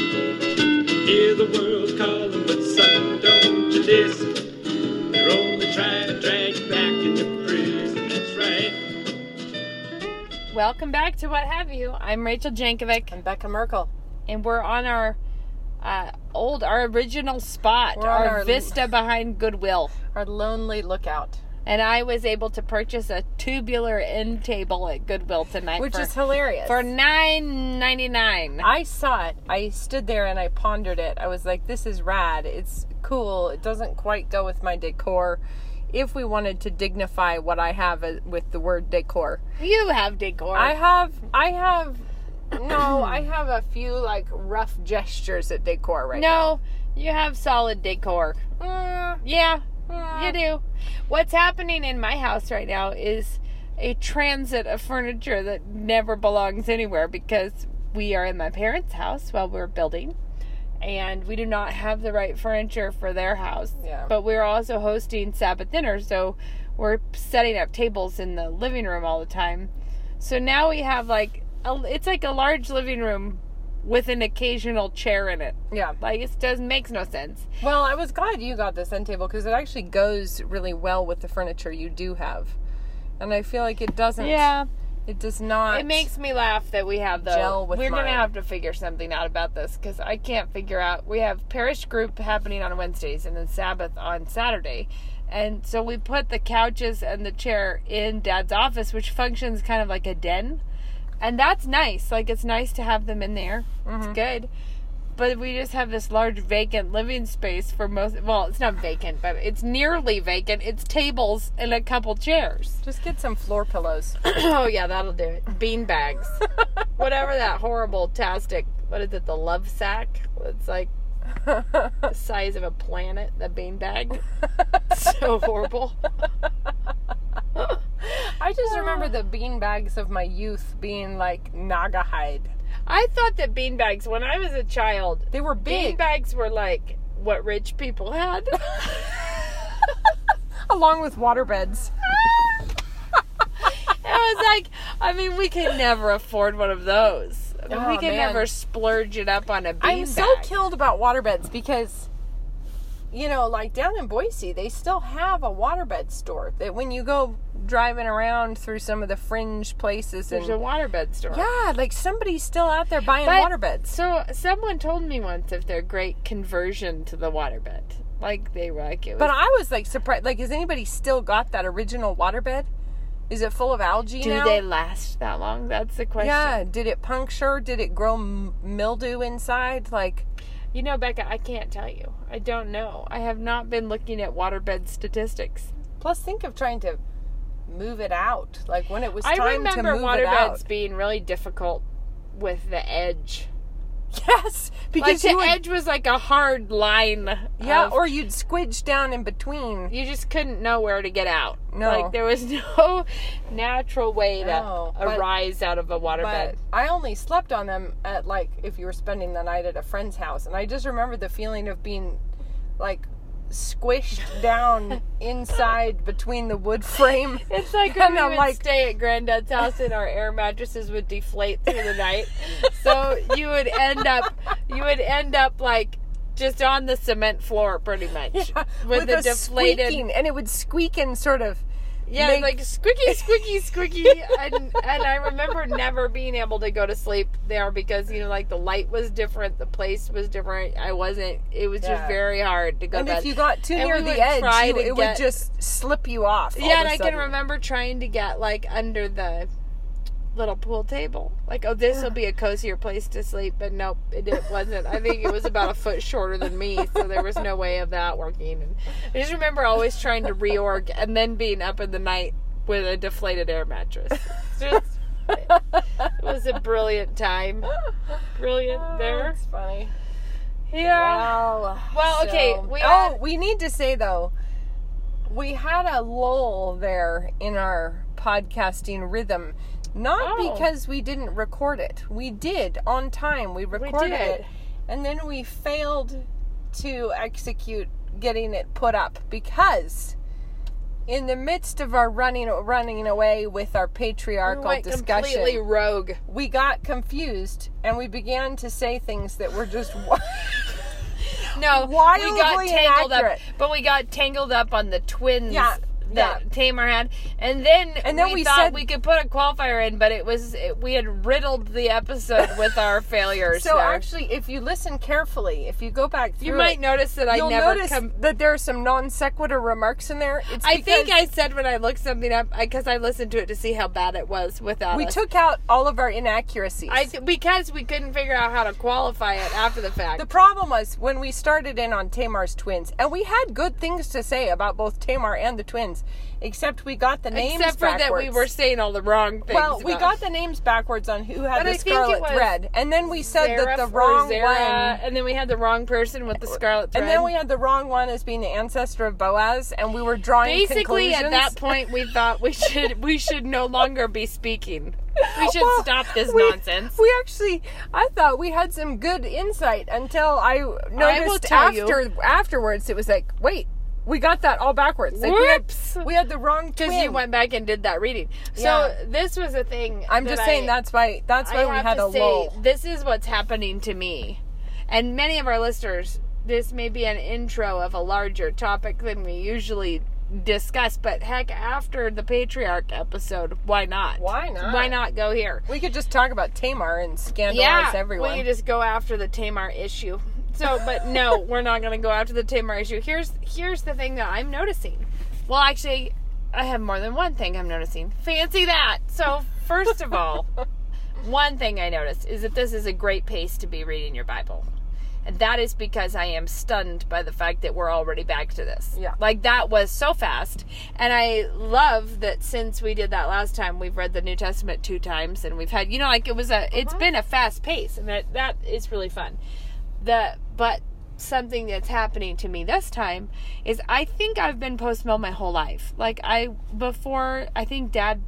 Hear the world calling, but son, don't you listen. They're only trying to drag you back into prison. That's right. Welcome back to What Have You. I'm Rachel Jankovic, And Becca Merkle. and we're on our uh, old, our original spot, our, our- vista behind Goodwill. Our lonely lookout. And I was able to purchase a tubular end table at Goodwill tonight, Which for, is hilarious. for nine ninety nine. I saw it. I stood there and I pondered it. I was like, this is rad. It's cool. It doesn't quite go with my decor. If we wanted to dignify what I have uh, with the word decor, You have decor. I have, I have, no, I have a few like rough gestures at decor right no, you have solid decor. now. Yeah, You do. What's happening in my house right now is a transit of furniture that never belongs anywhere because we are in my parents' house while we're building and we do not have the right furniture for their house. Yeah. But we're also hosting Sabbath dinner, so we're setting up tables in the living room all the time. So now we have like a, it's like a large living room with an occasional chair in it. yeah. Like it does makes no sense. Well, I was glad you got this end table because it actually goes really well with the furniture you do have, and I feel like it doesn't. Yeah. It does not. It makes me laugh that we have the. Gel with we're gonna have to figure something out about this because I can't figure out. We have parish group happening on Wednesdays and then Sabbath on Saturday, and so we put the couches and the chair in Dad's office, which functions kind of like a den, and that's nice. Like it's nice to have them in there. It's mm-hmm. good. But we just have this large vacant living space for most. Well, it's not vacant, but it's nearly vacant. It's tables and a couple chairs. Just get some floor pillows. Oh yeah, that'll do it. Bean bags. Whatever that horrible tastic what is it, the love sack? It's like the size of a planet, the bean bag. so horrible. I just uh. remember the bean bags of my youth being like Naugahyde. I thought that bean bags when I was a child, They were bean big, bags were like what rich people had. along with water beds. I was like, I mean, we could never afford one of those. I mean, we Oh, could man. never splurge it up on a bean I'm bag. so killed about water beds because, you know, like down in Boise, they still have a waterbed store. That when you go driving around through some of the fringe places and There's a waterbed store. yeah, like somebody's still out there buying But- waterbeds. So someone told me once if they're great conversion to the waterbed. Like they were like it was But I was like surprised. Like, has anybody still got that original waterbed? Is it full of algae do now? they last that long? That's the question. Yeah. Did it puncture? Did it grow mildew inside? Like, You know, Becca, I can't tell you. I don't know. I have not been looking at waterbed statistics. plus, think of trying to move it out. Like when it was I remember move it out. waterbeds being really difficult with the edge. Yes, Like because the would, edge was like a hard line. yeah, of- or you'd squidge down in between. you just couldn't know where to get out. No. Like there was no natural way No, to but- arise out of a waterbed. But I only slept on them at like if you were spending the night at a friend's house, and I just remember the feeling of being like squished down inside between the wood frame. It's like when we would like- stay at Granddad's house and our air mattresses would deflate through the night. so you would end up, you would end up like just on the cement floor, pretty much, with, the a deflated. squeaking, and it would squeak and sort of. Yeah, make- like squeaky, squeaky, squeaky, and and I remember never being able to go to sleep there because you know, like the light was different, the place was different. I wasn't. It was just very hard to go. And to if you got too And near the edge, you, it get- would just slip you off. yeah, and I can remember trying to get like under the little pool table. Like, oh, this will be a cozier place to sleep, but nope, it, it wasn't. I think it was about a foot shorter than me, so there was no way of that working. And I just remember always trying to reorg and then being up in the night with a deflated air mattress. Just, it was a brilliant time. Brilliant oh, there. That's funny. Yeah. Well, Well, okay, so- we oh, we need to say though, we had a lull there in our podcasting rhythm. Not Oh. because we didn't record it. We did on time. We recorded did. it. And then we failed to execute getting it put up because in the midst of our running running away with our We patriarchal went discussion, completely rogue. we got confused and we began to say things that were just No, we Wildly got tangled up, inaccurate. but we got tangled up on the twins Yeah, that yeah. Tamar had, and then And then we, we thought said- we could put a qualifier in, but it was it, we had riddled the episode with our failures. so there. actually if you listen carefully, if you go back through you might it, notice that I never notice come. that there are some non sequitur remarks in there. It's I think I said when I looked something up because I listened to it to see how bad it was without we us. took out all of our inaccuracies. I th- because we couldn't figure out how to qualify it after the fact. The problem was when we started in on Tamar's twins, and we had good things to say about both Tamar and the twins, except we got the names backwards. Except for that we were saying all the wrong things. well, we about- got the names backwards on who had But the I think it scarlet was thread, and then we said that the wrong one. and then we had the wrong person with the scarlet thread. And then we had the wrong one as being the ancestor of Boaz, and we were drawing basically at that point we thought we should we should no longer be speaking. We should Well, stop this we- nonsense. We actually, I thought we had some good insight until I noticed tell you. after afterwards. It was like, wait, we got that all backwards. Like we had, Whoops. we had the wrong Because you went back and did that reading. So Yeah. this was a thing. I'm just saying I- that's why that's why I we had to a say, lull. This is what's happening to me. And many of our listeners, this may be an intro of a larger topic than we usually discuss, but heck, after the patriarch episode, why not? Why not? Why not go here? We could just talk about Tamar and scandalize yeah, everyone. we could just go after the Tamar issue. So, but no, we're not going to go after the Tamar issue. Here's here's the thing that I'm noticing. Well, actually, I have more than one thing I'm noticing. Fancy that. So, first of all, one thing I noticed is that this is a great pace to be reading your Bible. And that is because I am stunned by the fact that we're already back to this. Yeah. Like that was so fast. And I love that since we did that last time, we've read the New Testament two times and we've had, you know, like it was a, it's mm-hmm. been a fast pace and that, that is really fun. The, but something that's happening to me this time is I think I've been post mill my whole life. Like I, before, I think dad,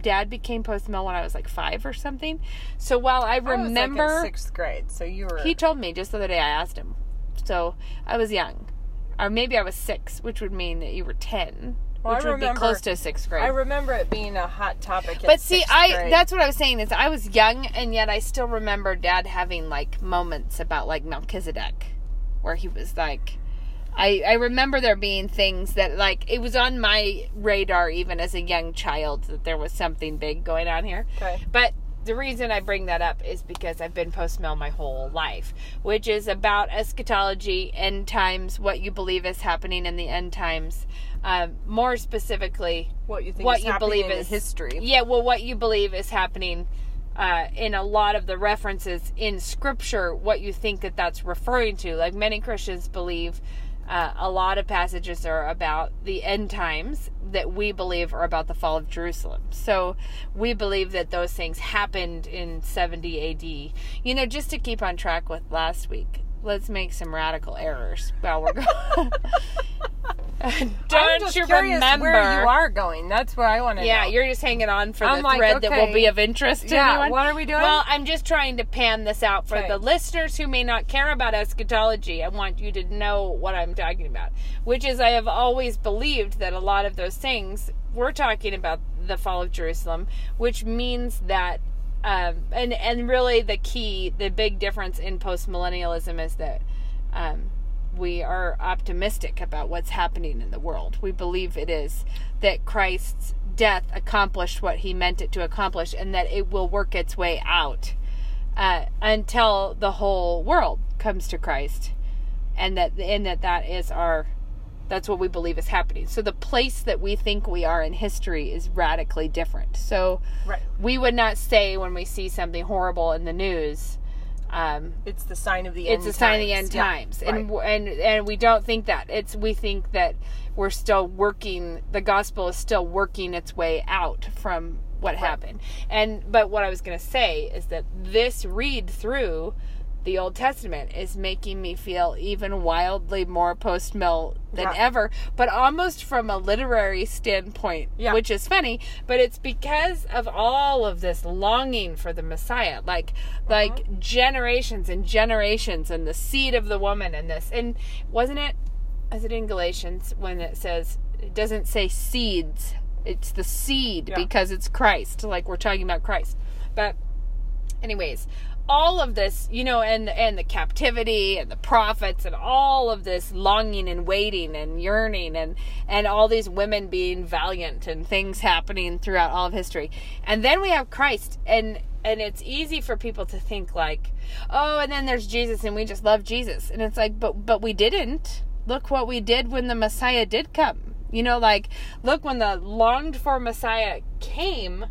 dad became post mill when I was like five or something. So while I I was, like, in remember, sixth grade, so you were. he told me just the other day. I asked him, so I was young, or maybe I was six, which would mean that you were ten, Well, I which would remember- be close to sixth grade. I remember it being a hot topic. but see, I grade. that's what I was saying is I was young, and yet I still remember Dad having like moments about like Melchizedek, where he was like. I, I remember there being things that like it was on my radar even as a young child that there was something big going on here. Okay. But the reason I bring that up is because I've been post mill my whole life, which is about eschatology, end times, what you believe is happening in the end times. Um, more specifically, what you think what is you happening believe in is history. Yeah, well, what you believe is happening uh, in a lot of the references in Scripture. What you think that that's referring to, like many Christians believe. Uh, a lot of passages are about the end times that we believe are about the fall of Jerusalem. So we believe that those things happened in 70 AD. You know, just to keep on track with last week, let's make some radical errors while we're going. Don't you remember? where you are going? That's what I want to Yeah, know. you're just hanging on for I'm the like, thread that will be of interest to Yeah, anyone. what are we doing? Well, I'm just trying to pan this out for Okay. the listeners who may not care about eschatology. I want you to know what I'm talking about, which is I have always believed that a lot of those things we're talking about the fall of Jerusalem, which means that um, and and really the key, the big difference in postmillennialism is that um, we are optimistic about what's happening in the world. We believe it is that Christ's death accomplished what he meant it to accomplish and that it will work its way out uh, until the whole world comes to Christ and that and that that is our that's what we believe is happening. So the place that we think we are in history is radically different. So right. we would not say when we see something horrible in the news um, It's the sign of the end. it's a sign of the end Yeah, times and right. and and we don't think that it's we think that we're still working the gospel is still working its way out from what happened and but what i was going to say is that this read through the old testament is making me feel even wildly more post mill than Yeah. ever but almost from a literary standpoint Yeah. which is funny but it's because of all of this longing for the messiah like like uh-huh. generations and generations and the seed of the woman and this and wasn't it is it in galatians when it says it doesn't say seeds. It's the seed Yeah. because it's Christ. Like we're talking about Christ. But anyways, all of this, you know, and and the captivity and the prophets and all of this longing and waiting and yearning and and all these women being valiant and things happening throughout all of history. And then we have Christ and and it's easy for people to think like, "Oh, and then there's Jesus and we just love Jesus." And it's like, "But but we didn't. Look what we did when the Messiah did come." You know, like look when the longed for Messiah came,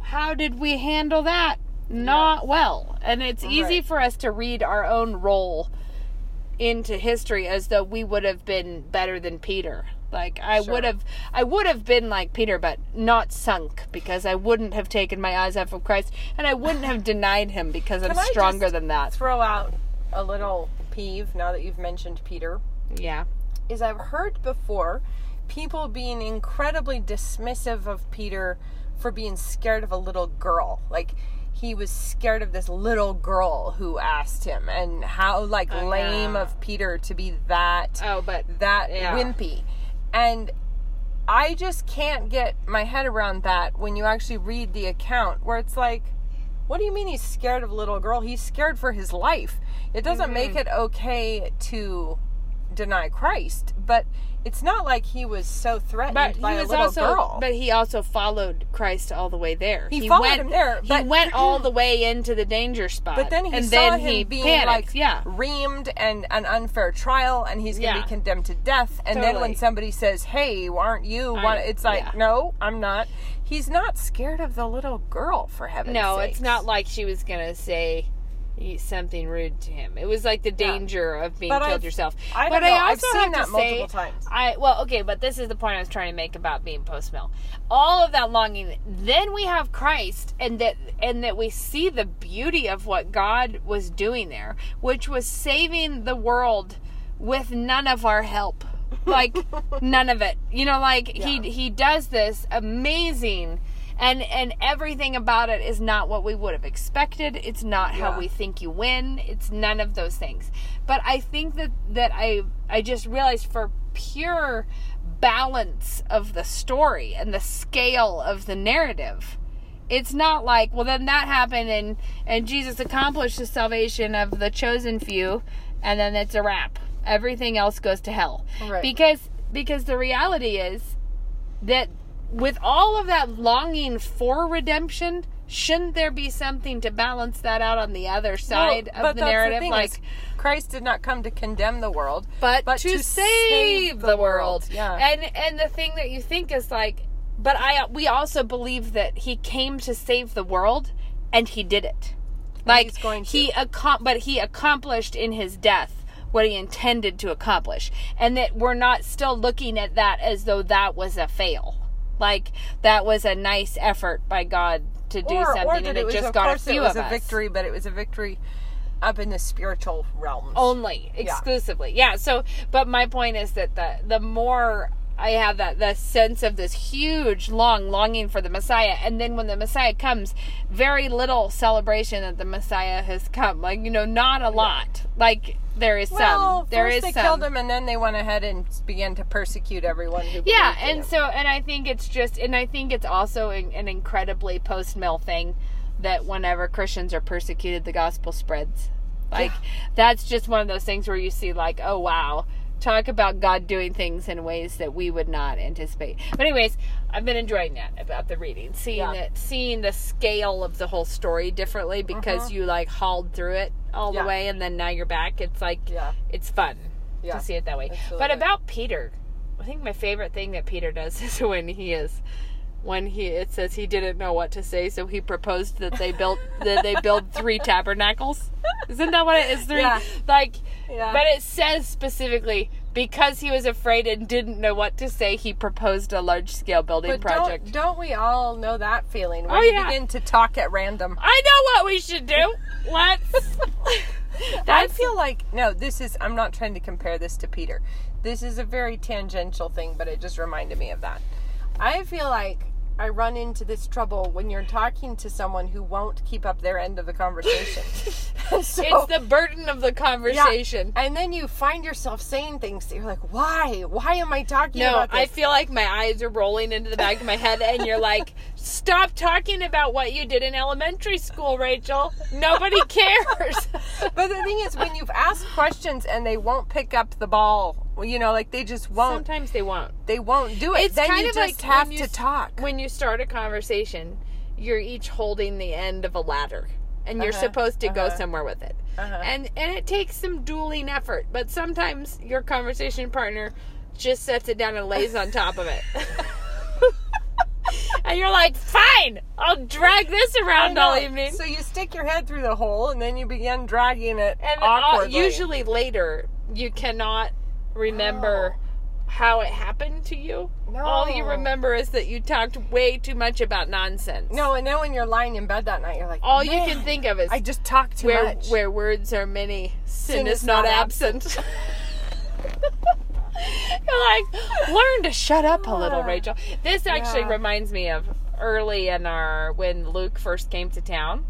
how did we handle that? Not well. And it's easy for us to read our own role into history as though we would have been better than Peter. Like I Sure. would have I would have been like Peter but not sunk because I wouldn't have taken my eyes off of Christ and I wouldn't have denied him because I'm Can stronger than that. Throw out a little peeve now that you've mentioned Peter. Yeah. is I've heard before people being incredibly dismissive of Peter for being scared of a little girl. Like he was scared of this little girl who asked him and how like Oh, lame yeah. of Peter to be that Oh, but that Yeah. wimpy. And I just can't get my head around that when you actually read the account where it's like what do you mean he's scared of a little girl? He's scared for his life. It doesn't make Mm-hmm. it okay to deny Christ, but it's not like he was so threatened but by he a little also girl. but he also followed Christ all the way there. He followed went, him there, He but- went all the way into the danger spot. But then he and saw then him he being panicked. like yeah. reamed and an unfair trial, and he's going to Yeah. be condemned to death. And then when somebody says, "Hey, aren't you?" I- it's like, yeah. "No, I'm not." He's not scared of the little girl, for heaven's sake. No, sakes. it's not like she was gonna say something rude to him. It was like the danger of being But killed I've- yourself. I but know. I I've also seen have that to say, multiple times. I well, okay, but this is the point I was trying to make about being post mill. All of that longing. Then we have Christ, and that and that we see the beauty of what God was doing there, which was saving the world with none of our help. Like none of it. You know, like Yeah. he he does this amazing and and everything about it is not what we would have expected. It's not how we think you win. It's none of those things. But I think that that I I just realized for pure balance of the story and the scale of the narrative it's not like well then that happened and and jesus accomplished the salvation of the chosen few and then it's a wrap everything else goes to hell Right. because because the reality is that with all of that longing for redemption shouldn't there be something to balance that out on the other side Well, of the narrative thing like is, Christ did not come to condemn the world, but, but to, to save, save the, the world. world. Yeah. And and the thing that you think is like, but I we also believe that he came to save the world, and he did it. Like going to. he accom- but he accomplished in his death what he intended to accomplish, and that we're not still looking at that as though that was a fail. Like that was a nice effort by God to do or, something, or and it, it was, just got a few it was of a us. victory, but it was a victory up in the spiritual realms. only exclusively yeah. so but my point is that the the more i have that the sense of this huge long longing for the messiah. And then when the messiah comes very little celebration that the messiah has come. Like you know not a lot. Like there is well, some there first is they some. killed him, and then they went ahead and began to persecute everyone who. yeah and so and i think it's just and i think it's also an, an incredibly post-mill thing that whenever christians are persecuted the gospel spreads. Like that's just one of those things where you see like oh wow talk about god doing things in ways that we would not anticipate but anyways i've been enjoying that about the reading seeing Yeah. it seeing the scale of the whole story differently because mm-hmm. you like hauled through it all Yeah. the way and then now you're back it's like Yeah. it's fun to see it that way. Really but about Peter, I think my favorite thing that Peter does is when he is when he it says he didn't know what to say, so he proposed that they built that they build three tabernacles. Isn't that what it is? Three Yeah. like Yeah. but it says specifically because he was afraid and didn't know what to say, he proposed a large scale building But project. don't don't we all know that feeling when Oh, you yeah. begin to talk at random? I know what we should do. Let's I feel like no, this is I'm not trying to compare this to Peter. This is a very tangential thing, but it just reminded me of that. I feel like I run into this trouble when you're talking to someone who won't keep up their end of the conversation. so, it's the burden of the conversation. and then you find yourself saying things that you're like, why? Why am I talking No, about this? I feel like my eyes are rolling into the back of my head, and you're like, "Stop talking about what you did in elementary school, Rachel. Nobody cares." but the thing is, when you've asked questions and they won't pick up the ball, you know, like they just won't. Sometimes they won't. they won't do it. It's then kind you of just like have when to talk. When you start a conversation, you're each holding the end of a ladder, and you're Uh-huh, supposed to go uh-huh. somewhere with it. Uh-huh. And and it takes some dueling effort, but sometimes your conversation partner just sets it down and lays on top of it. and you're like, "Fine, I'll drag this around all evening." So you stick your head through the hole and then you begin dragging it and uh, awkwardly. usually later, you cannot remember how it happened to you. All you remember is that you talked way too much about nonsense. no, and then when you're lying in bed that night, you're like, all you can think of is I just talked too where much. where words are many, sin, Sin is, is not, not absent. You're like, learn to shut up a little, Rachel. This actually Yeah. reminds me of early in our when Luke first came to town.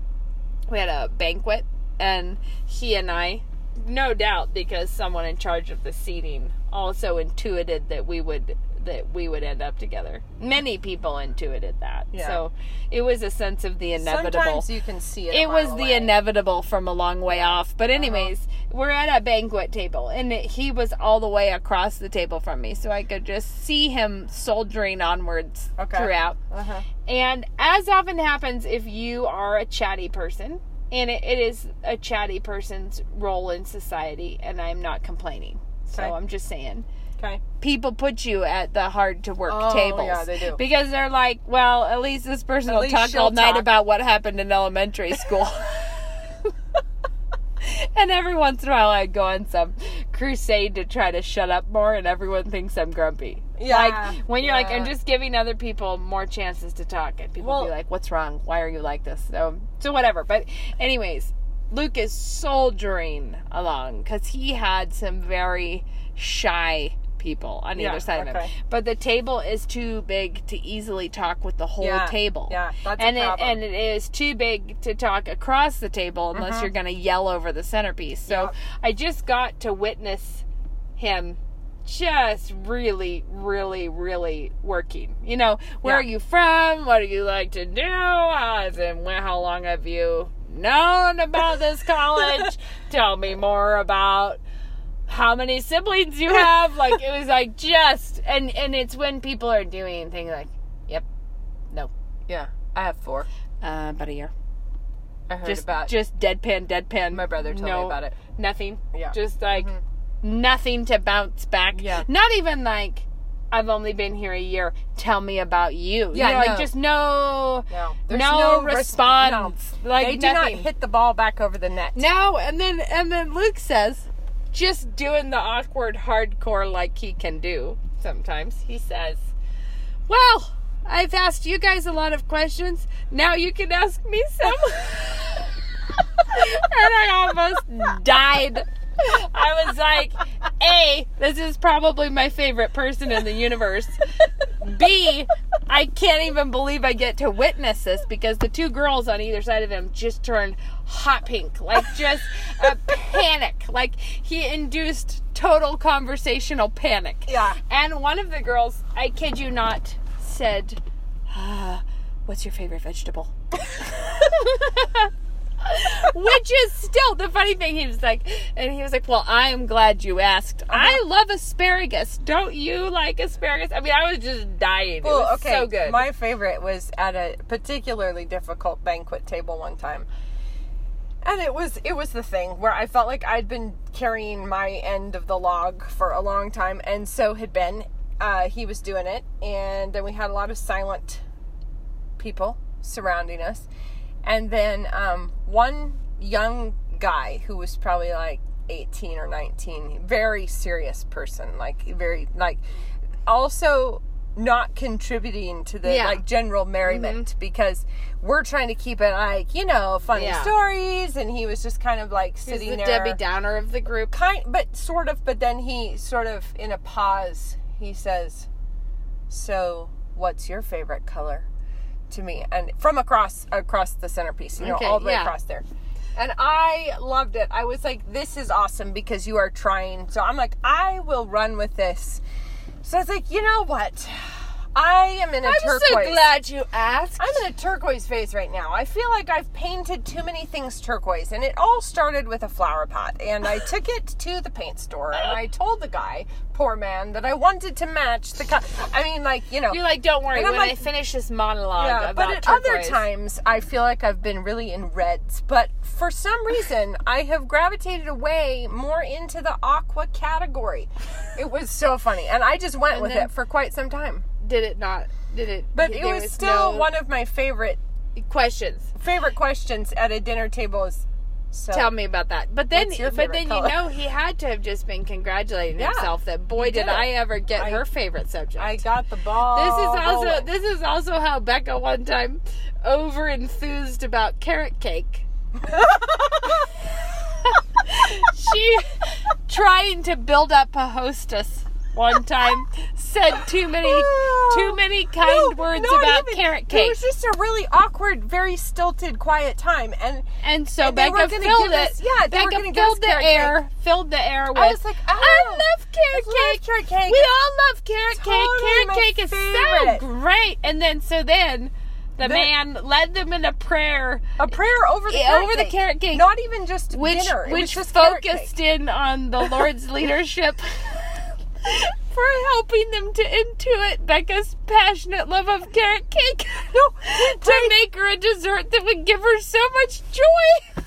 We had a banquet, and he and I, no doubt, because someone in charge of the seating also intuited that we would that we would end up together. Many people intuited that, Yeah. so it was a sense of the inevitable Sometimes you can see it. it was mile the away. inevitable from a long way off. But anyways, we're at a banquet table, and it, he was all the way across the table from me, so I could just see him soldiering onwards Okay. throughout. Uh-huh. And as often happens, if you are a chatty person, and it, it is a chatty person's role in society, and I'm not complaining. So Okay. I'm just saying Okay. people put you at the hard to work Oh, tables. yeah, they do. Because they're like, well, at least this person At will talk all night talk. about what happened in elementary school. and every once in a while, I go on some crusade to try to shut up more, and everyone thinks I'm grumpy. Yeah, Like, when you're like, I'm just giving other people more chances to talk, and people Well- be like, what's wrong? Why are you like this? So, so whatever. But, anyways, Luke is soldiering along because he had some very shy people on Yeah, either side of him. But the table is too big to easily talk with the whole Yeah, table. yeah, that's a and it problem. and it is too big to talk across the table unless mm-hmm. you're going to yell over the centerpiece. So Yep. I just got to witness him just really, really, really working. You know, where Yeah. are you from? What do you like to do? How, is it, how long have you known about this college? Tell me more about how many siblings you have. like it was like just and and it's when people are doing things like, yep, no, Yeah. I have four. uh, about a year. I heard Just about just deadpan, deadpan. my brother told no, me about it. Nothing. Yeah. Just like nothing to bounce back. Yeah. Not even like I've only been here a year. Tell me about you. Yeah, You know, like just no No. no, res- response. no. Like they do nothing. not hit the ball back over the net. No, and then and then Luke says, just doing the awkward hardcore like he can do sometimes. He says, "Well, I've asked you guys a lot of questions. Now you can ask me some." and I almost died. I was like, A, this is probably my favorite person in the universe. B, I can't even believe I get to witness this because the two girls on either side of him just turned hot pink. Like, just a panic. Like, he induced total conversational panic. Yeah. And one of the girls, I kid you not, said, uh, What's your favorite vegetable? Which is still the funny thing. He was like, and he was like, "Well, I am glad you asked. I love asparagus. Don't you like asparagus? I mean, I was just dying. it Well, was okay. so good. My favorite was at a particularly difficult banquet table one time. And it was it was the thing where I felt like I'd been carrying my end of the log for a long time and so had Ben. Uh, he was doing it and then we had a lot of silent people surrounding us. And then um, one young guy who was probably like 18 or 19, very serious person, like very like also not contributing to the Yeah. Mm-hmm. like general merriment because we're trying to keep it like, you know, funny Yeah. stories, and he was just kind of like He's sitting the there Debbie Downer of the group. kind but sort of but then he sort of in a pause he says so what's your favorite color to me, and from across across the centerpiece, you know, Okay, all the way yeah. across there. And I loved it. I was like, "This is awesome because you are trying." So I'm like, "I will run with this." So I was like, "You know what? I am in a I'm turquoise. so glad you asked. I'm in a turquoise phase right now. I feel like I've painted too many things turquoise, and it all started with a flower pot. And I took it to the paint store, and I told the guy, poor man, that I wanted to match the. Co- I mean, like you know, You're like, don't worry. I'm When I like- finish this monologue yeah. about But at other times, I feel like I've been really in reds. But for some reason, I have gravitated away more into the aqua category. It was so funny, and I just went And with then- it for quite some time. Did it not? Did it? But it was still no one of my favorite questions. favorite questions at a dinner table. Is so Tell me about that. But then, but then color? you know he had to have just been congratulating Yeah, himself that boy did did. I ever get I- her favorite subject. I got the ball. this is also rolling. this is also how Becca one time over enthused about carrot cake. she trying to build up a hostess one time said too many too many kind No, words about even. carrot cake. It was just a really awkward, very stilted, quiet time, and And so And they were Becca filled it. us- yeah, Becca gonna give us filled the air, filled the air with. I was like, I oh, love carrot I love cake. carrot cake. We all love carrot Totally cake. Carrot cake is favorite. so great. And then so then the The- man led them in a prayer, a prayer over the eh, carrot over the carrot cake. Not even just which dinner. Which focused in on the Lord's leadership. For helping them to intuit Becca's passionate love of carrot cake. No, to make her a dessert that would give her so much joy.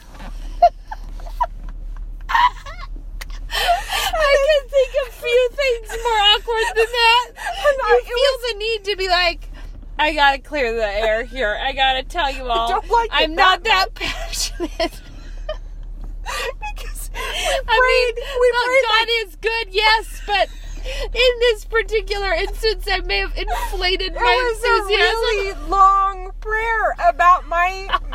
I can think of few things more awkward than that. I- feel the need to be like, I gotta clear the air here. I gotta tell you all, like I'm that not that passionate. because I mean, we look, prayed God is good, yes, but in this particular instance, I may have inflated It my was a enthusiasm. really long prayer about my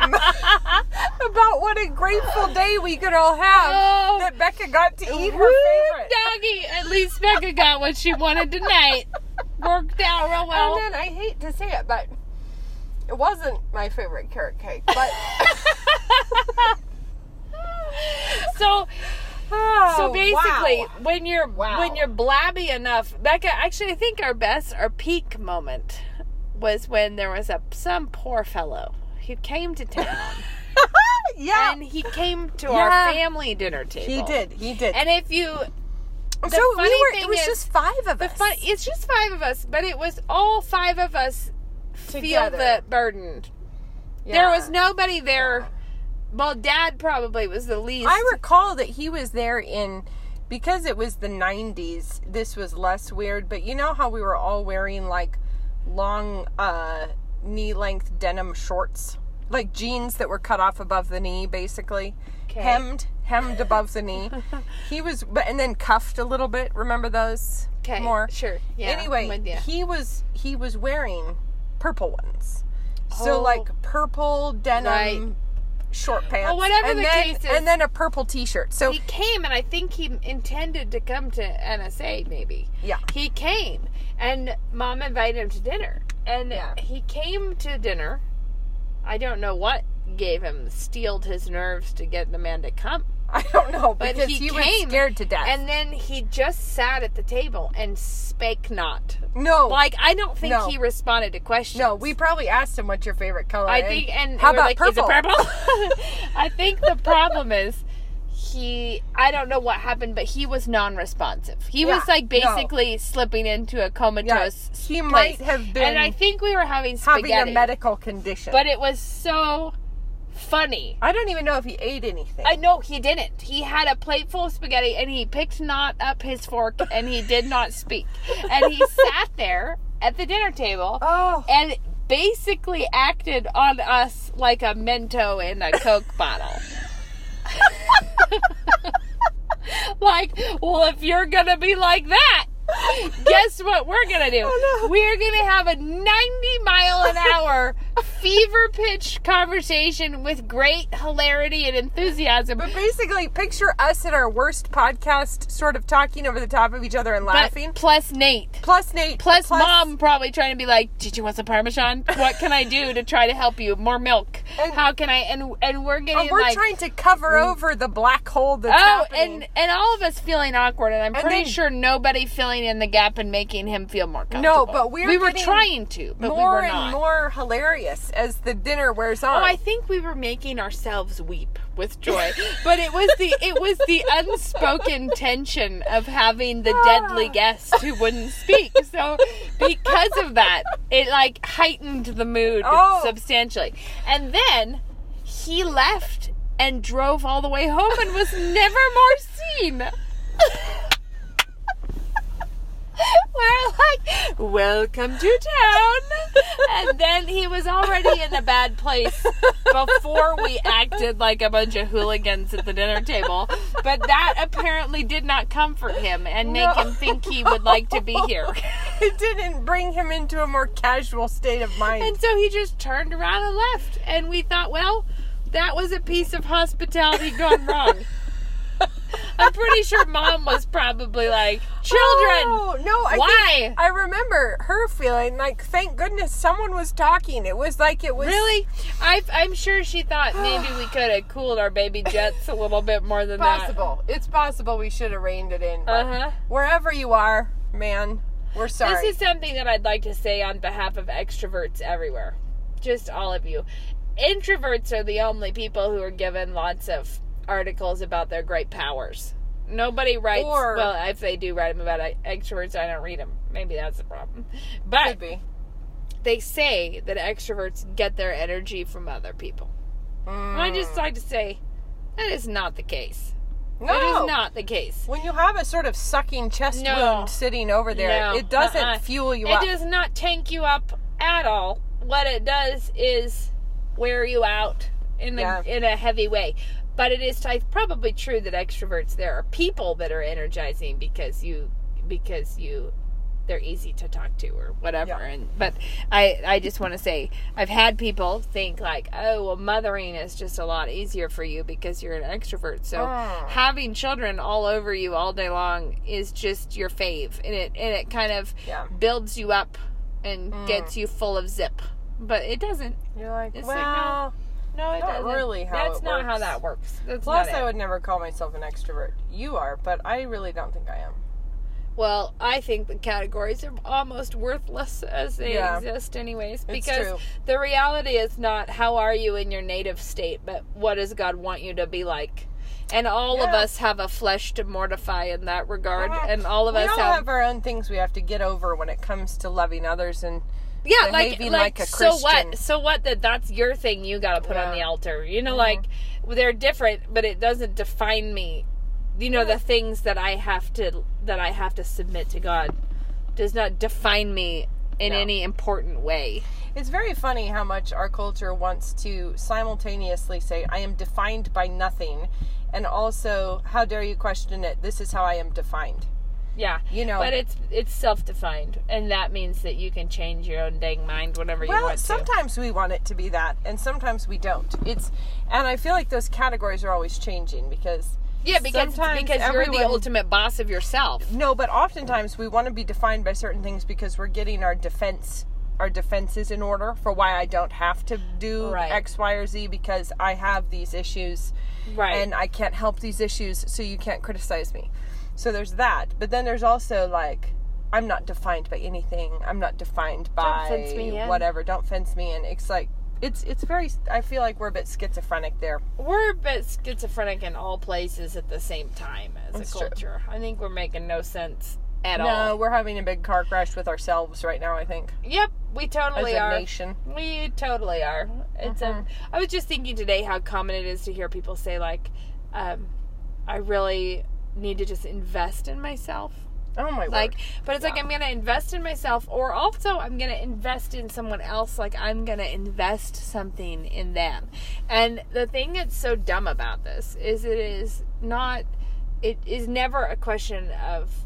about what a grateful day we could all have Oh. that Becca got to eat her favorite. doggy. At least Becca got what she wanted tonight. Worked out real well. And then I hate to say it, but it wasn't my favorite carrot cake. But so oh, so basically wow. when you're Wow. when you're blabby enough Becca actually I think our best our peak moment was when there was a some poor fellow who came to town yeah, and he came to Yeah. our family dinner table. he did. He did. And if you so the we funny were. It was is- just five of us. fun it's just five of us, but it was all five of us feel the burden. Yeah. There was nobody there. Well, Dad probably was the least. I recall that he was there in because it was the 90s. This was less weird, but you know how we were all wearing like long uh knee length denim shorts, like jeans that were cut off above the knee basically. Okay. Hemmed, hemmed above the knee. He was but and then cuffed a little bit. Remember those? okay, More. sure. Yeah. anyway, I'm with ya. he was he was wearing purple ones. So Oh. like purple denim Right. Short pants. well, whatever and the then, case is- and then a purple t-shirt. So he came, and I think he intended to come to NSA. Maybe. yeah, He came, and Mom invited him to dinner, and Yeah. he came to dinner. I don't know what gave him steeled his nerves to get the man to come. I don't know But because he he, was came, scared to death. And then he just sat at the table and spake not. no, Like I don't think No. he responded to questions. no, we probably asked him what's your favorite color. I eh? think and how about like, purple? Is it purple? I think the problem is he. I don't know what happened, but he was non-responsive. He was Yeah, like no. basically slipping into a comatose. he place. might have been And I think we were having having spaghetti, a medical condition. but it was so funny. I don't even know if he ate anything. Uh, I know he didn't. He had a plate full of spaghetti and he picked not up his fork and he did not speak. And he sat there at the dinner table oh, and basically acted on us like a Mento in a Coke bottle. like, well, if you're gonna be like that, guess what we're gonna do? Oh, no. We're gonna have a 90 mile an hour hour fever pitch conversation with great hilarity and enthusiasm. But basically, picture us at our worst podcast, sort of talking over the top of each other and But laughing. plus Nate. plus Nate. Plus, mom probably trying to be like, "Did you want some parmesan? What can I do to try to help you? More milk? And- How can I?" And and we're getting And we're like, trying to cover mm. over the black hole that's oh, happening. and and all of us feeling awkward, and I'm And pretty then- sure nobody filling in the gap and making him feel more comfortable. No, but we're we were trying to, but we more were and more hilarious as the dinner wears oh, on. Oh, I think we were making ourselves weep with joy, but it was the it was the unspoken tension of having the deadly ah. guest who wouldn't speak. So because of that, it like heightened the mood Oh. substantially. And then he left and drove all the way home and was never more seen. We're like, welcome to town. And then he was already in a bad place before we acted like a bunch of hooligans at the dinner table. But that apparently did not comfort him and make No. him think he would like to be here. it didn't bring him into a more casual state of mind. And so he just turned around and left. And we thought, well, that was a piece of hospitality gone wrong. I'm pretty sure mom was probably like, children, Oh, no, I why? I remember her feeling like, thank goodness someone was talking. It was like it was Really? I, I'm sure she thought maybe we could have cooled our baby jets a little bit more than possible. It's possible we should have reined it in. Uh huh. wherever you are, man, we're sorry. This is something that I'd like to say on behalf of extroverts everywhere. Just all of you. Introverts are the only people who are given lots of articles about their great powers. Nobody writes. Or- well, if they do write them about extroverts, I don't read them. Maybe that's the problem. But they say that extroverts get their energy from other people. And I just like to say that is not the case. Mm. no. It is not the case. When you have a sort of sucking chest No. wound sitting over there, No, it doesn't uh-uh. fuel you It up. does not tank you up at all. What it does is wear you out in a, Yeah. in a heavy way. But it is t- probably true that extroverts there are people that are energizing because you because you they're easy to talk to or whatever. Yeah. and but I I just want to say I've had people think like oh well mothering is just a lot easier for you because you're an extrovert. So Mm. having children all over you all day long is just your fave. And it and it kind of Yeah. builds you up and gets you full of zip. But it doesn't. You're like, It's like, well, no it Not doesn't really how that's it not how that works that's plus not I it. would never call myself an extrovert. You are, but I really don't think I am. Well, I think the categories are almost worthless as they Yeah. exist, anyways. It's Because true. the reality is not how are you in your native state, but what does God want you to be like? And all of Yeah. us have a flesh to mortify in that regard, Mhm. and all of we us all have, have our own things we have to get over when it comes to loving others and yeah, like like, like a so what? So what? That that's your thing. You got to put on the altar. You know, Mhm. like they're different, but it doesn't define me. You know, the things that I have to that I have to submit to God does not define me in No. any important way. It's very funny how much our culture wants to simultaneously say, I am defined by nothing, and also, how dare you question it? This is how I am defined. Yeah, You know. but it's it's self-defined, and that means that you can change your own dang mind whenever you Well, want to. sometimes we want it to be that, and sometimes we don't. It's, and I feel like those categories are always changing because, Yeah, because sometimes because you're the ultimate boss of yourself. no, but oftentimes we want to be defined by certain things because we're getting our defense, our defenses in order for why I don't have to do Right. X, Y, or Z because I have these issues. Right. and I can't help these issues, so you can't criticize me. So there's that. But then there's also like, I'm not defined by anything. I'm not defined by fence me in. whatever. Don't fence me in. It's like it's it's very. I feel like we're a bit schizophrenic there. we're a bit schizophrenic in all places at the same time as That's a true. culture. I think we're making no sense at no, all. No, we're having a big car crash with ourselves right now. I think Yep, we as totally a are. nation. We totally are. It's a. Mhm. I was just thinking today how common it is to hear people say like, um, "I really need to just invest in myself." Oh my god. Like, word. but it's like I'm gonna invest in myself, or also I'm gonna invest in someone else. Like I'm gonna invest something in them. And the thing that's so dumb about this is it is not. It is never a question of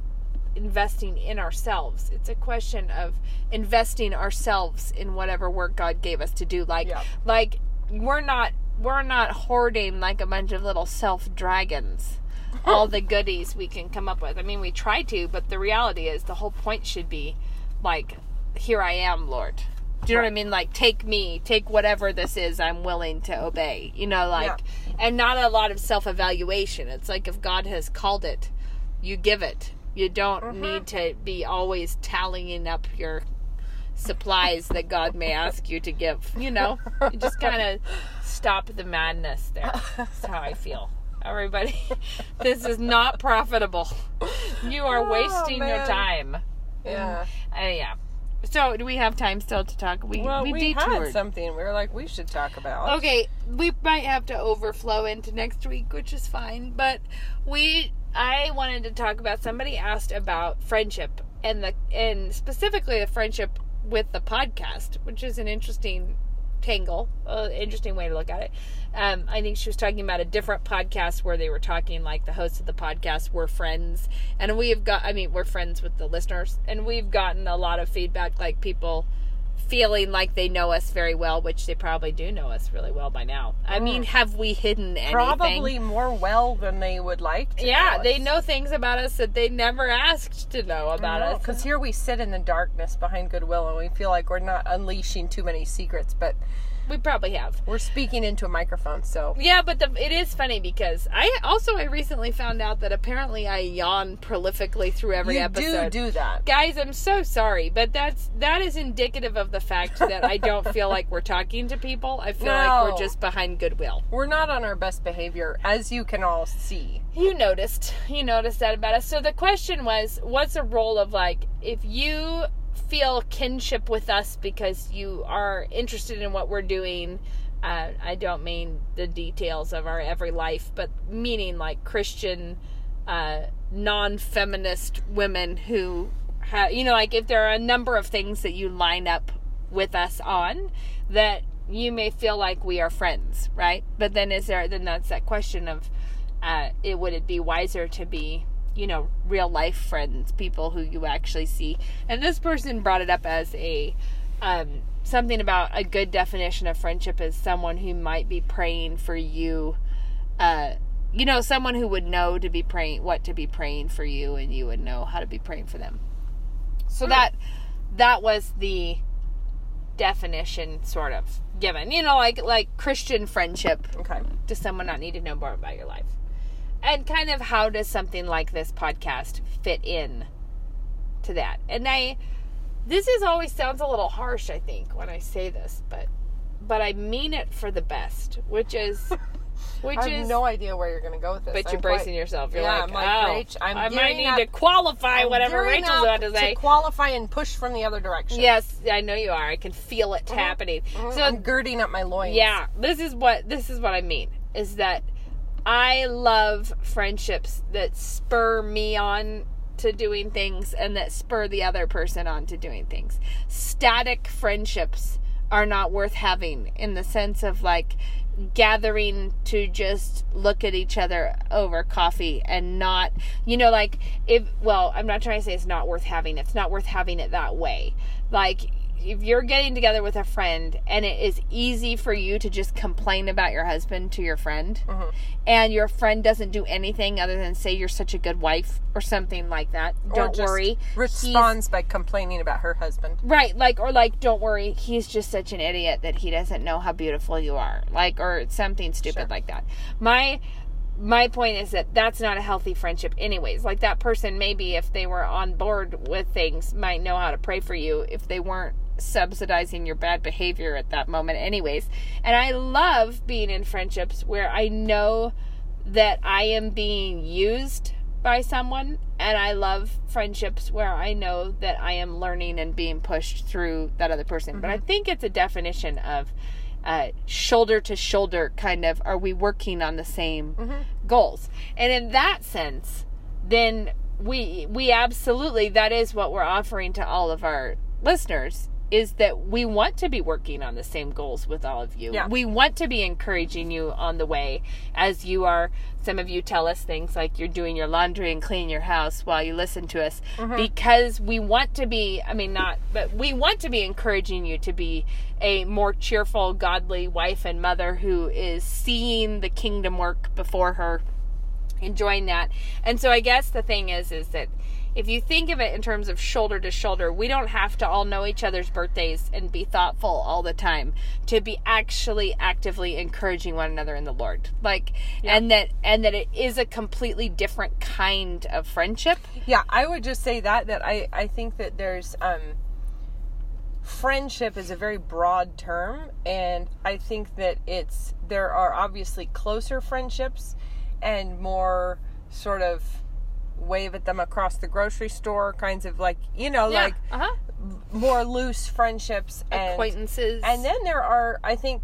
investing in ourselves. It's a question of investing ourselves in whatever work God gave us to do. Like Yeah. like we're not we're not hoarding like a bunch of little self dragons all the goodies we can come up with. I mean, we try to, but the reality is the whole point should be like here I am, Lord. Do you know what I mean? Like, take me, take whatever this is, I'm willing to obey. You know, like, and not a lot of self evaluation. It's like if God has called it, you give it. You don't mm-hmm. need to be always tallying up your supplies that God may ask you to give. You know, you just kind of stop the madness there. That's how I feel. Everybody, this is not profitable. You are Oh, wasting your time. Yeah. Uh, yeah. So, do we have time still to talk? We Well, we, we had detoured. something we were like, we should talk about. Okay, we might have to overflow into next week, which is fine. But we, I wanted to talk about. Somebody asked about friendship and the and specifically the friendship with the podcast, which is an interesting tangle, uh, interesting way to look at it. Um, I think she was talking about a different podcast where they were talking like the hosts of the podcast were friends, and we've got. I mean, we're friends with the listeners, and we've gotten a lot of feedback, like people feeling like they know us very well, which they probably do know us really well by now. I mm. mean, have we hidden anything? Probably more well than they would like to. Yeah, know they know things about us that they never asked to know about us. Because here we sit in the darkness behind Goodwill and we feel like we're not unleashing too many secrets, but We probably have. we're speaking into a microphone, so. Yeah, but the, it is funny because I also I recently found out that apparently I yawn prolifically through every you episode. do do that. Guys, I'm so sorry, but that's that is indicative of the fact that I don't feel like we're talking to people. I feel like we're just behind goodwill. We're not on our best behavior, as you can all see. You noticed. You noticed that about us. So the question was, what's the role of like if you feel kinship with us because you are interested in what we're doing? Uh, I don't mean the details of our every life, but meaning like Christian, uh, non-feminist women who, have, you know, like if there are a number of things that you line up with us on that you may feel like we are friends, right? But then is there then that's that question of uh it would it be wiser to be, you know, real life friends, people who you actually see. And this person brought it up as a um something about a good definition of friendship is someone who might be praying for you uh you know, someone who would know to be praying what to be praying for you and you would know how to be praying for them. So that that was the definition sort of given. You know, like like Christian friendship. Okay. Does someone not need to know more about your life? And kind of how does something like this podcast fit in to that? And I this is always sounds a little harsh, I think, when I say this, but but I mean it for the best, which is which I is no idea where you're going to go with this. but you're bracing quite- yourself. You're Yeah, like, I'm like, oh, I'm I might need up- to qualify I'm whatever Rachel's about to say. qualify and push from the other direction. Yes, I know you are. I can feel it happening. Mhm, So I'm girding up my loins. yeah, this is what this is what I mean is that I love friendships that spur me on to doing things and that spur the other person on to doing things. Static friendships are not worth having in the sense of like gathering to just look at each other over coffee and not you know like if well i'm not trying to say it's not worth having it's not worth having it that way like if you're getting together with a friend and it is easy for you to just complain about your husband to your friend mm-hmm. and your friend doesn't do anything other than say you're such a good wife or something like that don't worry Responds by complaining about her husband. Right, like or like don't worry, he's just such an idiot that he doesn't know how beautiful you are. Like or something stupid Sure. like that. My my point is that that's not a healthy friendship anyways. Like that person maybe if they were on board with things might know how to pray for you if they weren't subsidizing your bad behavior at that moment anyways. And I love being in friendships where I know that I am being used by someone and I love friendships where I know that I am learning and being pushed through that other person. But I think it's a definition of uh, shoulder to shoulder kind of are we working on the same goals? And in that sense, then we we absolutely that is what we're offering to all of our listeners is that we want to be working on the same goals with all of you. Yeah. We want to be encouraging you on the way as you are. Some of you tell us things like you're doing your laundry and cleaning your house while you listen to us mm-hmm. because we want to be, I mean, not, but we want to be encouraging you to be a more cheerful, godly wife and mother who is seeing the kingdom work before her enjoying that. And so I guess the thing is is that if you think of it in terms of shoulder to shoulder, we don't have to all know each other's birthdays and be thoughtful all the time to be actually actively encouraging one another in the Lord. Like and that and that it is a completely different kind of friendship. Yeah, I would just say that that I I think that there's um friendship is a very broad term and I think that it's there are obviously closer friendships and more sort of wave at them across the grocery store kinds of like you know like uh-huh. more loose friendships and acquaintances. and then there are, I think,